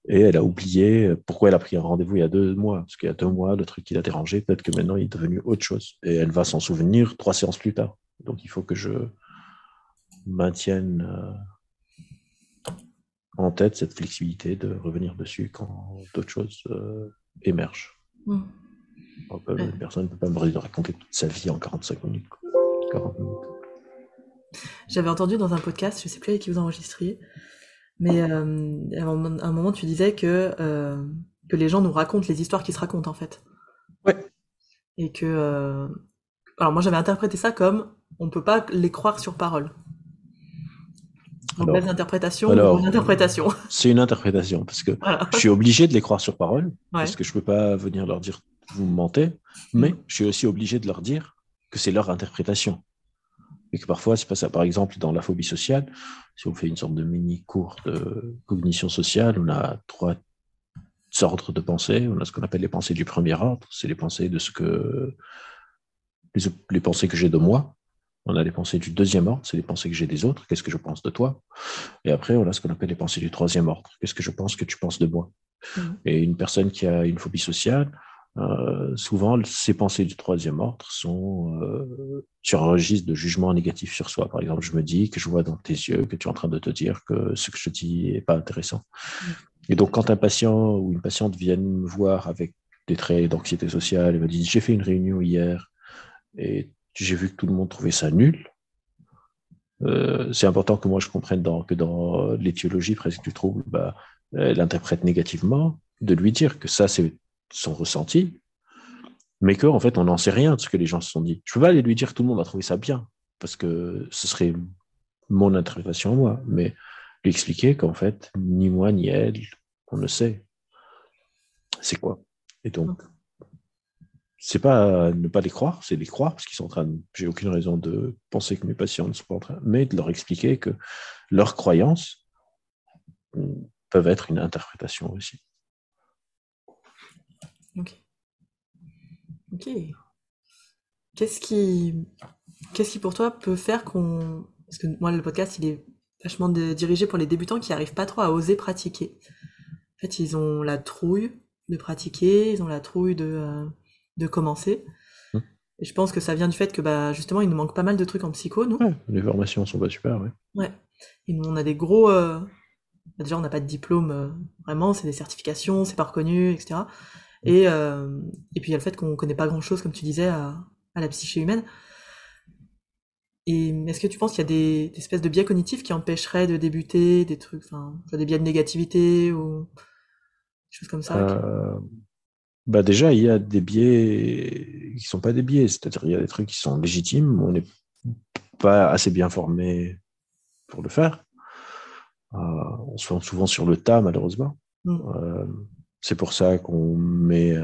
et elle a oublié pourquoi elle a pris un rendez-vous il y a deux mois. Parce qu'il y a deux mois, le truc qui l'a dérangé, peut-être que maintenant il est devenu autre chose. Et elle va s'en souvenir trois séances plus tard. Donc il faut que je maintienne euh, en tête cette flexibilité de revenir dessus quand d'autres choses euh, émergent. Mmh. Une personne ne peut pas me raconter toute sa vie en 45 minutes. J'avais entendu dans un podcast, je ne sais plus avec qui vous enregistriez, mais euh, à un moment tu disais que, euh, que les gens nous racontent les histoires qui se racontent en fait. Ouais. Et que. Euh, alors moi j'avais interprété ça comme on ne peut pas les croire sur parole. Alors, interprétation alors, une interprétation C'est une interprétation, parce que je suis obligé de les croire sur parole, parce que je ne peux pas venir leur dire vous mentez, mais mm. je suis aussi obligé de leur dire que c'est leur interprétation. Et que parfois, c'est pas ça. Par exemple, dans la phobie sociale, si on fait une sorte de mini-cours de cognition sociale, on a trois ordres de pensée. On a ce qu'on appelle les pensées du premier ordre. C'est les pensées de ce que. Les, pensées que j'ai de moi. On a les pensées du deuxième ordre, c'est les pensées que j'ai des autres. Qu'est-ce que je pense de toi? Et après, on a ce qu'on appelle les pensées du troisième ordre. Qu'est-ce que je pense que tu penses de moi? Mm. Et une personne qui a une phobie sociale, euh, souvent, ces pensées du troisième ordre sont euh, sur un registre de jugement négatif sur soi. Par exemple, je me dis que je vois dans tes yeux que tu es en train de te dire que ce que je te dis n'est pas intéressant. Mm. Et donc, quand un patient ou une patiente viennent me voir avec des traits d'anxiété sociale et me disent j'ai fait une réunion hier et j'ai vu que tout le monde trouvait ça nul, euh, c'est important que moi je comprenne dans, que dans l'étiologie presque du trouble, bah, elle interprète négativement, de lui dire que ça, c'est son ressenti, mais qu'en en fait, on n'en sait rien de ce que les gens se sont dit. Je ne peux pas aller lui dire que tout le monde a trouvé ça bien, parce que ce serait mon interprétation moi, mais lui expliquer qu'en fait, ni moi ni elle, on ne sait. C'est quoi Et donc, c'est pas ne pas les croire, c'est les croire parce qu'ils sont en train. De... J'ai aucune raison de penser que mes patients ne sont pas en train, mais de leur expliquer que leurs croyances peuvent être une interprétation aussi. Ok. Ok. Qu'est-ce qui, qu'est-ce qui pour toi peut faire qu'on, parce que moi le podcast il est vachement dirigé pour les débutants qui n'arrivent pas trop à oser pratiquer. En fait, ils ont la trouille de pratiquer, ils ont la trouille de, euh, de commencer. Mmh. Et je pense que ça vient du fait que bah, justement, il nous manque pas mal de trucs en psycho, nous. les formations sont pas super, ouais. Ouais. Et nous, on a des gros. Euh, bah, déjà, on n'a pas de diplôme euh, vraiment, c'est des certifications, c'est pas reconnu, etc. Et, et puis il y a le fait qu'on connaît pas grand chose, comme tu disais, à, à la psyché humaine. Et est-ce que tu penses qu'il y a des, espèces de biais cognitifs qui empêcheraient de débuter, des trucs, enfin, des biais de négativité ou des choses comme ça euh, bah Déjà, il y a des biais qui ne sont pas des biais, c'est-à-dire il y a des trucs qui sont légitimes, on n'est pas assez bien formé pour le faire. Euh, on se forme souvent sur le tas, malheureusement. Mm. Euh, c'est pour ça qu'on met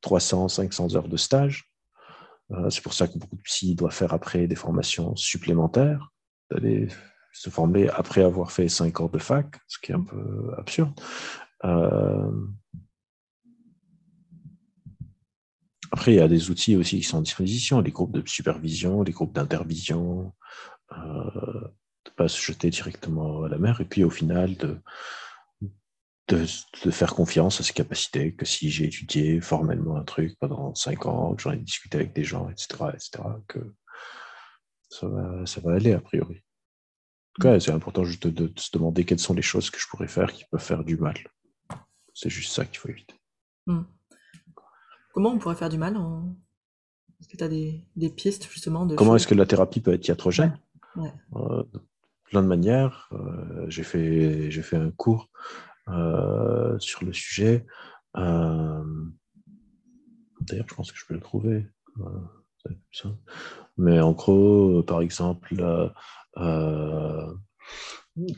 300, 500 heures de stage euh, c'est pour ça que beaucoup de psy doivent faire après des formations supplémentaires, d'aller se former après avoir fait 5 ans de fac, ce qui est un peu absurde. Euh, après, il y a des outils aussi qui sont à disposition, les groupes de supervision, les groupes d'intervision, euh, de ne pas se jeter directement à la mer, et puis au final, de, de, faire confiance à ses capacités, que si j'ai étudié formellement un truc pendant cinq ans, que j'en ai discuté avec des gens, etc., etc., que ça va, ça va aller a priori. En tout cas, c'est important juste de, se demander quelles sont les choses que je pourrais faire qui peuvent faire du mal. C'est juste ça qu'il faut éviter. Hmm. Comment on pourrait faire du mal Est-ce que tu as des, pistes justement de Comment est-ce que la thérapie peut être iatrogène? Euh, plein de manières. Euh, j'ai fait, fait un cours euh, sur le sujet. Euh, d'ailleurs, je pense que je peux le trouver. Euh, Mais en gros, par exemple,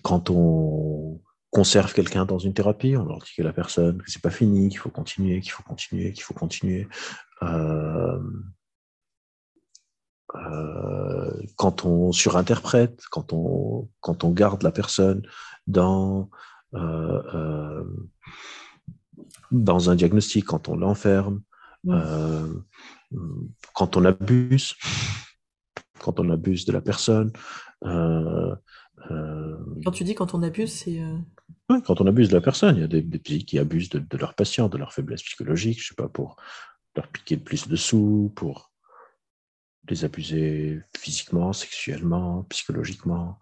quand on conserve quelqu'un dans une thérapie, on leur dit que la personne, que c'est pas fini, qu'il faut continuer, qu'il faut continuer, qu'il faut continuer. quand on surinterprète, quand on, quand on garde la personne dans euh, euh, dans un diagnostic, quand on l'enferme, euh, quand on abuse, quand on abuse de la personne. quand tu dis quand on abuse, c'est. quand on abuse de la personne, il y a des, des qui abusent de, de leurs patients, de leur faiblesse psychologique, je sais pas, pour leur piquer plus de sous, pour les abuser physiquement, sexuellement, psychologiquement,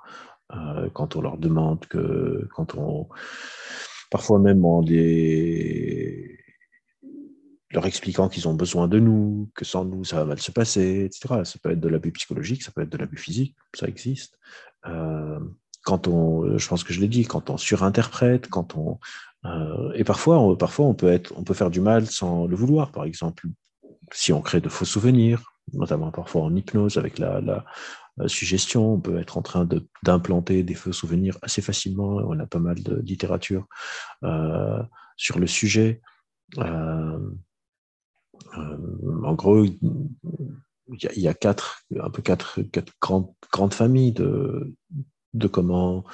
quand on leur demande que, quand on, parfois même en les, leur expliquant qu'ils ont besoin de nous, que sans nous ça va mal se passer, etc. Ça peut être de l'abus psychologique, ça peut être de l'abus physique, ça existe. Euh, quand on, je pense que je l'ai dit, quand on surinterprète, quand on, euh, et parfois, on, parfois on peut être, on peut faire du mal sans le vouloir. Par exemple, si on crée de faux souvenirs, notamment parfois en hypnose avec la, euh, suggestion, on peut être en train d'implanter des faux souvenirs assez facilement. On a pas mal de littérature euh, sur le sujet. Euh, en gros, il y, a, quatre, un peu quatre, quatre grandes, grandes familles de, de comment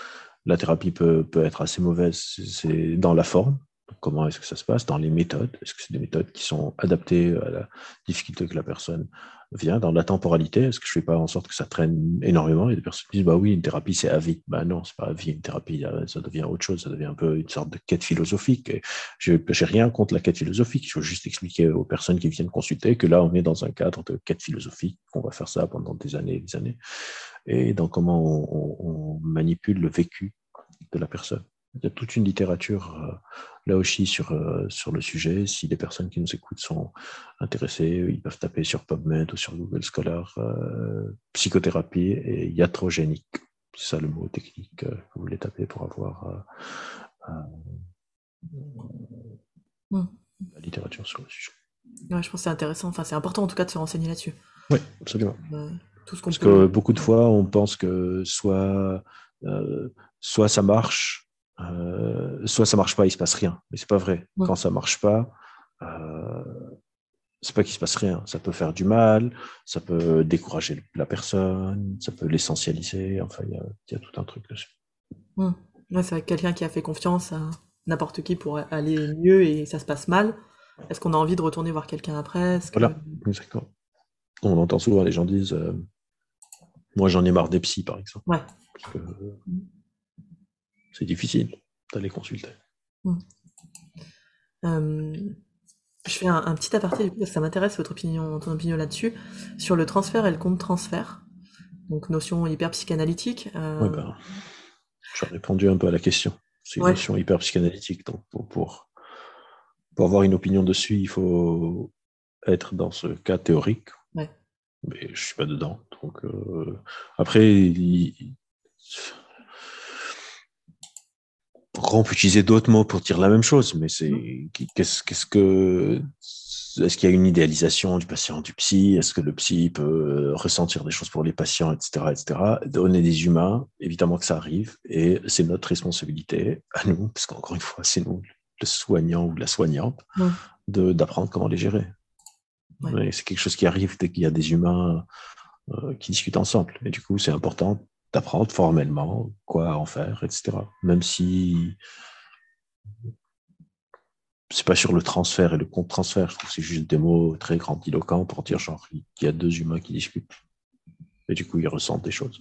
la thérapie peut, peut être assez mauvaise. C'est dans la forme, comment est-ce que ça se passe Dans les méthodes, est-ce que c'est des méthodes qui sont adaptées à la difficulté que la personne vient dans la temporalité? Est-ce que je fais pas en sorte que ça traîne énormément? Et des personnes disent bah oui, une thérapie c'est à vie. Bah non, c'est pas à vie. Une thérapie, ça devient autre chose. Ça devient un peu une sorte de quête philosophique. Et je n'ai rien contre la quête philosophique. Il faut juste expliquer aux personnes qui viennent consulter que là, on est dans un cadre de quête philosophique. qu'on va faire ça pendant des années et des années. Et dans comment on manipule le vécu de la personne. Il y a toute une littérature euh, là aussi sur, euh, sur le sujet. Si les personnes qui nous écoutent sont intéressées, ils peuvent taper sur PubMed ou sur Google Scholar euh, psychothérapie et iatrogénique. C'est ça le mot technique que vous voulez taper pour avoir Hmm. la littérature sur le sujet. Ouais, je pense que c'est intéressant. Enfin, c'est important en tout cas de se renseigner là-dessus. Oui, absolument. Tout ce Parce peut. que beaucoup de fois, on pense que soit, soit ça marche, euh, soit ça marche pas, il se passe rien. Mais c'est pas vrai. Ouais. Quand ça marche pas, euh, c'est pas qu'il se passe rien. Ça peut faire du mal, ça peut décourager la personne, ça peut l'essentialiser. Enfin, il y a, il y a tout un truc dessus. Ouais, c'est vrai que quelqu'un qui a fait confiance à n'importe qui pour aller mieux et ça se passe mal. Est-ce qu'on a envie de retourner voir quelqu'un après? Que- Voilà, exactement. On entend souvent les gens disent euh, Moi, j'en ai marre des psys, par exemple. Ouais. Parce que euh, c'est difficile d'aller consulter. Euh, je fais un, un petit aparté du coup, parce que ça m'intéresse votre opinion, ton opinion là-dessus, sur le transfert et le contre-transfert. Donc notion hyper psychanalytique. euh, Ouais, ben, j'ai répondu un peu à la question. C'est une Ouais. notion hyper psychanalytique. Donc, pour, pour, pour avoir une opinion dessus, il faut être dans ce cas théorique. Ouais. Mais je suis pas dedans. Donc, euh, après, il- on peut utiliser d'autres mots pour dire la même chose, mais c'est qu'est-ce qu'est-ce que est-ce qu'il y a une idéalisation du patient, du psy? Est-ce que le psy peut euh, ressentir des choses pour les patients, etc., etc. On est des humains, évidemment que ça arrive, et c'est notre responsabilité à nous, parce qu'encore une fois, c'est nous, le soignant ou la soignante, Ouais. de d'apprendre comment les gérer. Ouais. C'est quelque chose qui arrive dès qu'il y a des humains euh, qui discutent ensemble, et du coup, c'est important d'apprendre formellement quoi en faire, etc. Même si c'est pas sur le transfert et le contre-transfert, je trouve que c'est juste des mots très grandiloquents pour dire genre il y a deux humains qui discutent. Et du coup, ils ressentent des choses,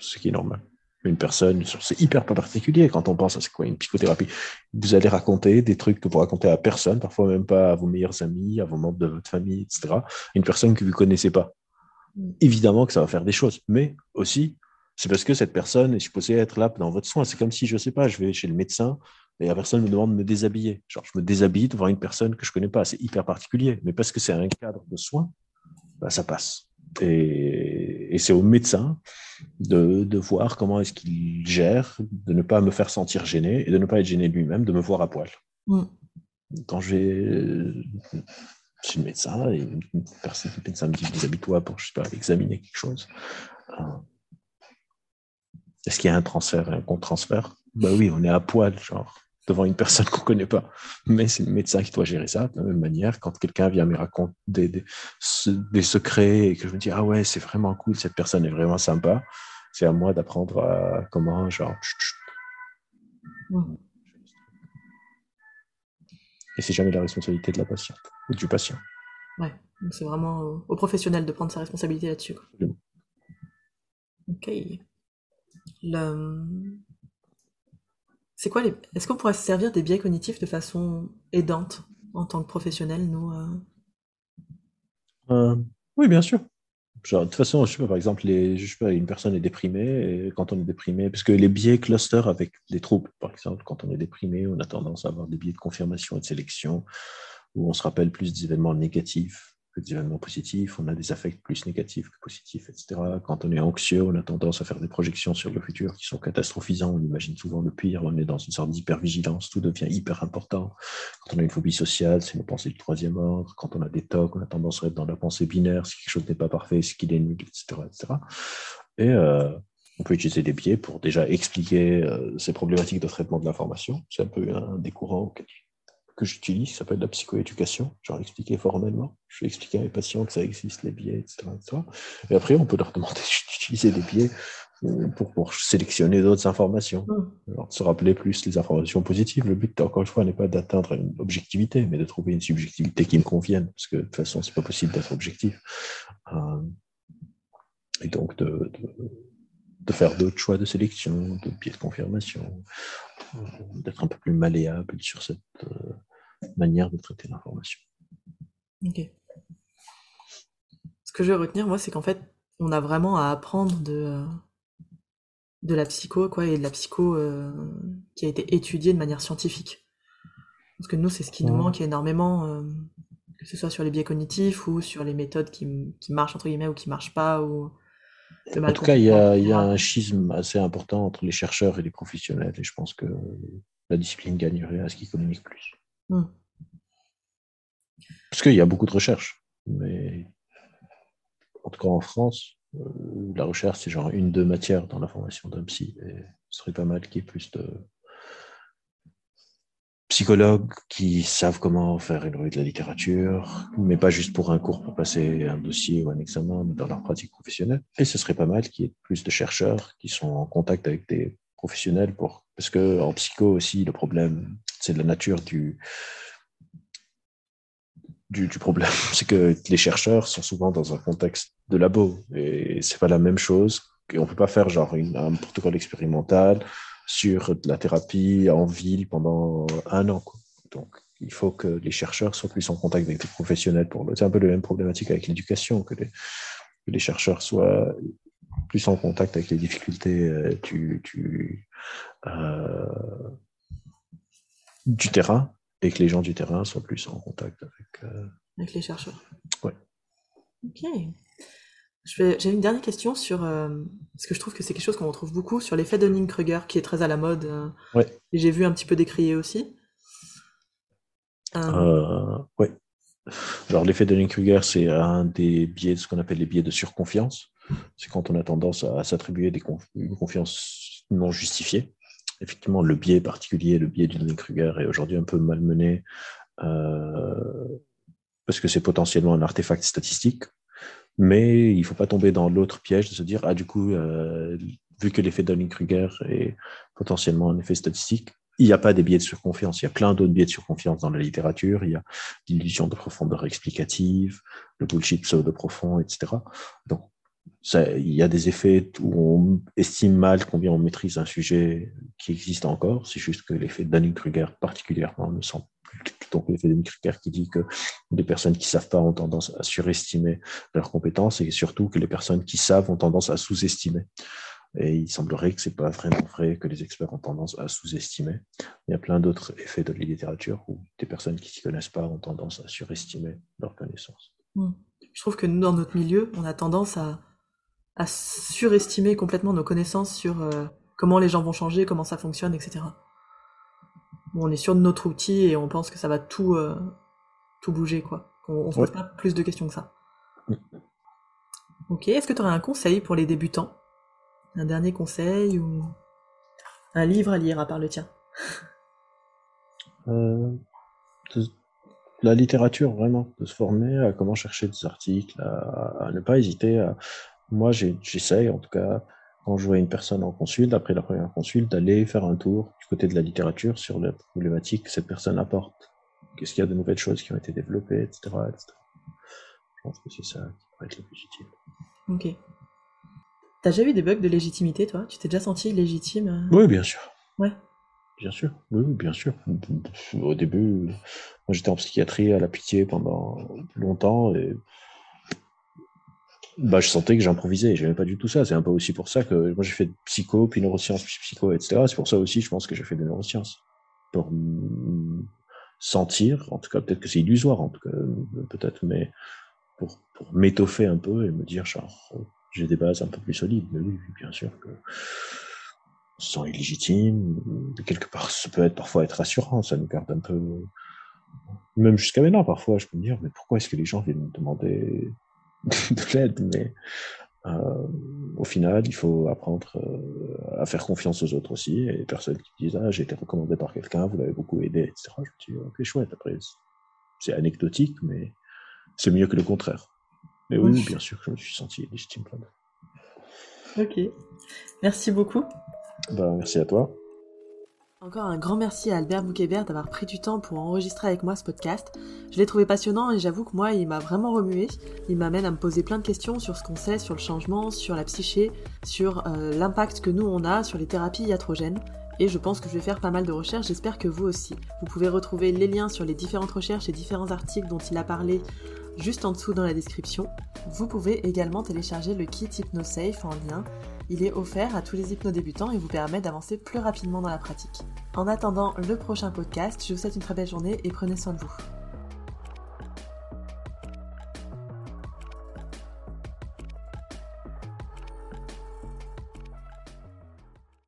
ce qui est normal. Une personne, c'est hyper pas particulier quand on pense à c'est quoi une psychothérapie. Vous allez raconter des trucs que vous racontez à personne, parfois même pas à vos meilleurs amis, à vos membres de votre famille, etc. Une personne que vous connaissez pas. Mm. Évidemment que ça va faire des choses, mais aussi, c'est parce que cette personne est supposée être là dans votre soin. C'est comme si, je sais pas, je vais chez le médecin et la personne me demande de me déshabiller. Genre, je me déshabille devant une personne que je connais pas. C'est hyper particulier, mais parce que c'est un cadre de soins, bah, ça passe. Et, et c'est au médecin de, de voir comment est-ce qu'il gère, de ne pas me faire sentir gêné et de ne pas être gêné lui-même, de me voir à poil. Mm. Quand j'ai suis le médecin et une personne, le médecin me dit déshabille-toi pour, je sais pas, examiner quelque chose. Euh, Est-ce qu'il y a un transfert et un contre-transfert? Bah oui, on est à poil, genre, devant une personne qu'on connaît pas. Mais c'est le médecin qui doit gérer ça. De la même manière, quand quelqu'un vient me raconter des, secrets et que je me dis, ah ouais, c'est vraiment cool, cette personne est vraiment sympa, c'est à moi d'apprendre à comment, genre. Et c'est jamais la responsabilité de la patiente ou du patient. Ouais. C'est vraiment euh, au professionnel de prendre sa responsabilité là-dessus. Ok. Le... C'est quoi les... Est-ce qu'on pourrait se servir des biais cognitifs de façon aidante en tant que professionnel, nous euh? Euh, oui, bien sûr. De toute façon, je sais pas, par exemple, une personne est déprimée, et quand on est déprimé, parce que les biais cluster avec les troubles, par exemple, quand on est déprimé, on a tendance à avoir des biais de confirmation et de sélection, où on se rappelle plus des événements négatifs des événements positifs, on a des affects plus négatifs que positifs, etc. Quand on est anxieux, on a tendance à faire des projections sur le futur qui sont catastrophisantes, on imagine souvent le pire, on est dans une sorte d'hypervigilance, tout devient hyper important. Quand on a une phobie sociale, c'est nos pensées du troisième ordre. Quand on a des tocs, on a tendance à être dans la pensée binaire, si quelque chose n'est pas parfait, c'est qu'il est nul, etc. etc. Et euh, on peut utiliser des biais pour déjà expliquer euh, ces problématiques de traitement de l'information. C'est un peu un des courants auxquels- que j'utilise, qui s'appelle la psychoéducation. Genre expliquer formellement. Je vais expliquer à mes patients que ça existe, les biais, etc. etc. Et après, on peut leur demander d'utiliser des biais euh, pour, pour sélectionner d'autres informations. Mm. Alors, se rappeler plus les informations positives. Le but, encore une fois, n'est pas d'atteindre une objectivité, mais de trouver une subjectivité qui me convienne, parce que de toute façon, c'est pas possible d'être objectif. Euh, et donc, de, de, de faire d'autres choix de sélection, de biais de confirmation, euh, d'être un peu plus malléable sur cette euh, manière de traiter l'information. Ok. Ce que je vais retenir, moi, c'est qu'en fait, on a vraiment à apprendre de, euh, de la psycho, quoi, et de la psycho euh, qui a été étudiée de manière scientifique. Parce que nous, c'est ce qui nous manque énormément, euh, que ce soit sur les biais cognitifs ou sur les méthodes qui, qui marchent, entre guillemets, ou qui marchent pas, ou le En tout cas, il y, a, il y a un schisme assez important entre les chercheurs et les professionnels, et je pense que la discipline gagnerait à ce qu'ils communiquent plus. Hmm. Parce qu'il y a beaucoup de recherches, mais en tout cas en France, euh, la recherche, c'est genre une, deux matières dans la formation d'un psy, et ce serait pas mal qu'il y ait plus de psychologues qui savent comment faire revue de la littérature, mais pas juste pour un cours pour passer un dossier ou un examen, mais dans leur pratique professionnelle. Et ce serait pas mal qu'il y ait plus de chercheurs qui sont en contact avec des professionnels parce que en psycho aussi, le problème, c'est la nature du, du, problème. C'est que les chercheurs sont souvent dans un contexte de labo et c'est pas la même chose. Et on peut pas faire genre un protocole expérimental sur de la thérapie en ville pendant un an. Quoi. Donc, il faut que les chercheurs soient plus en contact avec des professionnels. Pour le... C'est un peu la même problématique avec l'éducation, que les, que les chercheurs soient plus en contact avec les difficultés euh, du, du, euh, du terrain et que les gens du terrain soient plus en contact avec, euh... avec les chercheurs. Ouais. Ok. J'ai une dernière question sur, euh, parce que je trouve que c'est quelque chose qu'on retrouve beaucoup, sur l'effet Dunning-Kruger, qui est très à la mode. euh, Ouais. et j'ai vu un petit peu décrié aussi. Euh, Euh, ouais. Alors, l'effet de Kruger, c'est un des biais, ce qu'on appelle les biais de surconfiance. C'est quand on a tendance à s'attribuer des conf- une confiance non justifiée. Effectivement, le biais particulier, le biais du Dunning-Kruger, est aujourd'hui un peu malmené parce que c'est potentiellement un artefact statistique. Mais il ne faut pas tomber dans l'autre piège de se dire, ah, du coup, euh, vu que l'effet Dunning-Kruger est potentiellement un effet statistique, il n'y a pas des biais de surconfiance. Il y a plein d'autres biais de surconfiance dans la littérature. Il y a l'illusion de profondeur explicative, le bullshit pseudo-profond, etc. Donc, ça, il y a des effets où on estime mal combien on maîtrise un sujet qui existe encore. C'est juste que l'effet Dunning-Kruger particulièrement ne donc l'effet Dunning-Kruger qui dit que les personnes qui savent pas ont tendance à surestimer leurs compétences et surtout que les personnes qui savent ont tendance à sous-estimer. Et il semblerait que c'est pas vraiment vrai que les experts ont tendance à sous-estimer. Il y a plein d'autres effets de la littérature où des personnes qui s'y connaissent pas ont tendance à surestimer leurs connaissances. je trouve que nous, dans notre milieu, on a tendance à, à surestimer complètement nos connaissances sur euh, comment les gens vont changer, comment ça fonctionne, etc. On est sûr de notre outil et on pense que ça va tout, euh, tout bouger, quoi. On, on se pose Ouais. pas plus de questions que ça. Mm. Ok, est-ce que tu aurais un conseil pour les débutants? Un dernier conseil ou un livre à lire à part le tien? Euh, de- la littérature, vraiment, de se former à comment chercher des articles, à, à ne pas hésiter. À... Moi, j'essaye, en tout cas, quand je vois une personne en consulte, après la première consulte, d'aller faire un tour du côté de la littérature sur la problématique que cette personne apporte. Qu'est-ce qu'il y a de nouvelles choses qui ont été développées, etc. etc. Je pense que c'est ça qui pourrait être le plus utile. Ok. T'as déjà eu des bugs de légitimité, toi? Tu t'es déjà senti légitime euh? Oui, bien sûr. Ouais. Bien sûr, oui, oui, bien sûr. Au début, moi j'étais en psychiatrie à la pitié pendant longtemps et bah, je sentais que j'improvisais. J'aimais pas du tout ça. C'est un peu aussi pour ça que moi j'ai fait psycho, puis neurosciences, puis psycho, etc. C'est pour ça aussi, je pense que j'ai fait des neurosciences. Pour sentir, en tout cas, peut-être que c'est illusoire, en tout cas, euh, peut-être, mais pour, m'étoffer un peu et me dire, genre, euh, j'ai des bases un peu plus solides. Mais oui, bien sûr que sont illégitimes. Quelque part, ça peut être parfois être rassurant, ça nous garde un peu. Même jusqu'à maintenant, parfois, je peux me dire, mais pourquoi est-ce que les gens viennent me demander de l'aide Mais euh, au final, il faut apprendre euh, à faire confiance aux autres aussi. Et les personnes qui disent, ah, j'ai été recommandé par quelqu'un, vous l'avez beaucoup aidé, etc. Je me dis, ok, chouette. Après, c'est anecdotique, mais c'est mieux que le contraire. Mais oui, Oui. bien sûr que je me suis senti légitime. Ok. Merci beaucoup. Bah, merci à toi. Encore un grand merci à Albert Bouquebert d'avoir pris du temps pour enregistrer avec moi ce podcast. Je l'ai trouvé passionnant et j'avoue que moi, il m'a vraiment remué. Il m'amène à me poser plein de questions sur ce qu'on sait, sur le changement, sur la psyché, sur euh, l'impact que nous on a sur les thérapies iatrogènes. Et je pense que je vais faire pas mal de recherches, j'espère que vous aussi. Vous pouvez retrouver les liens sur les différentes recherches et différents articles dont il a parlé juste en dessous dans la description. Vous pouvez également télécharger le kit HypnoSafe en lien. Il est offert à tous les hypnodébutants et vous permet d'avancer plus rapidement dans la pratique. En attendant le prochain podcast, je vous souhaite une très belle journée et prenez soin de vous.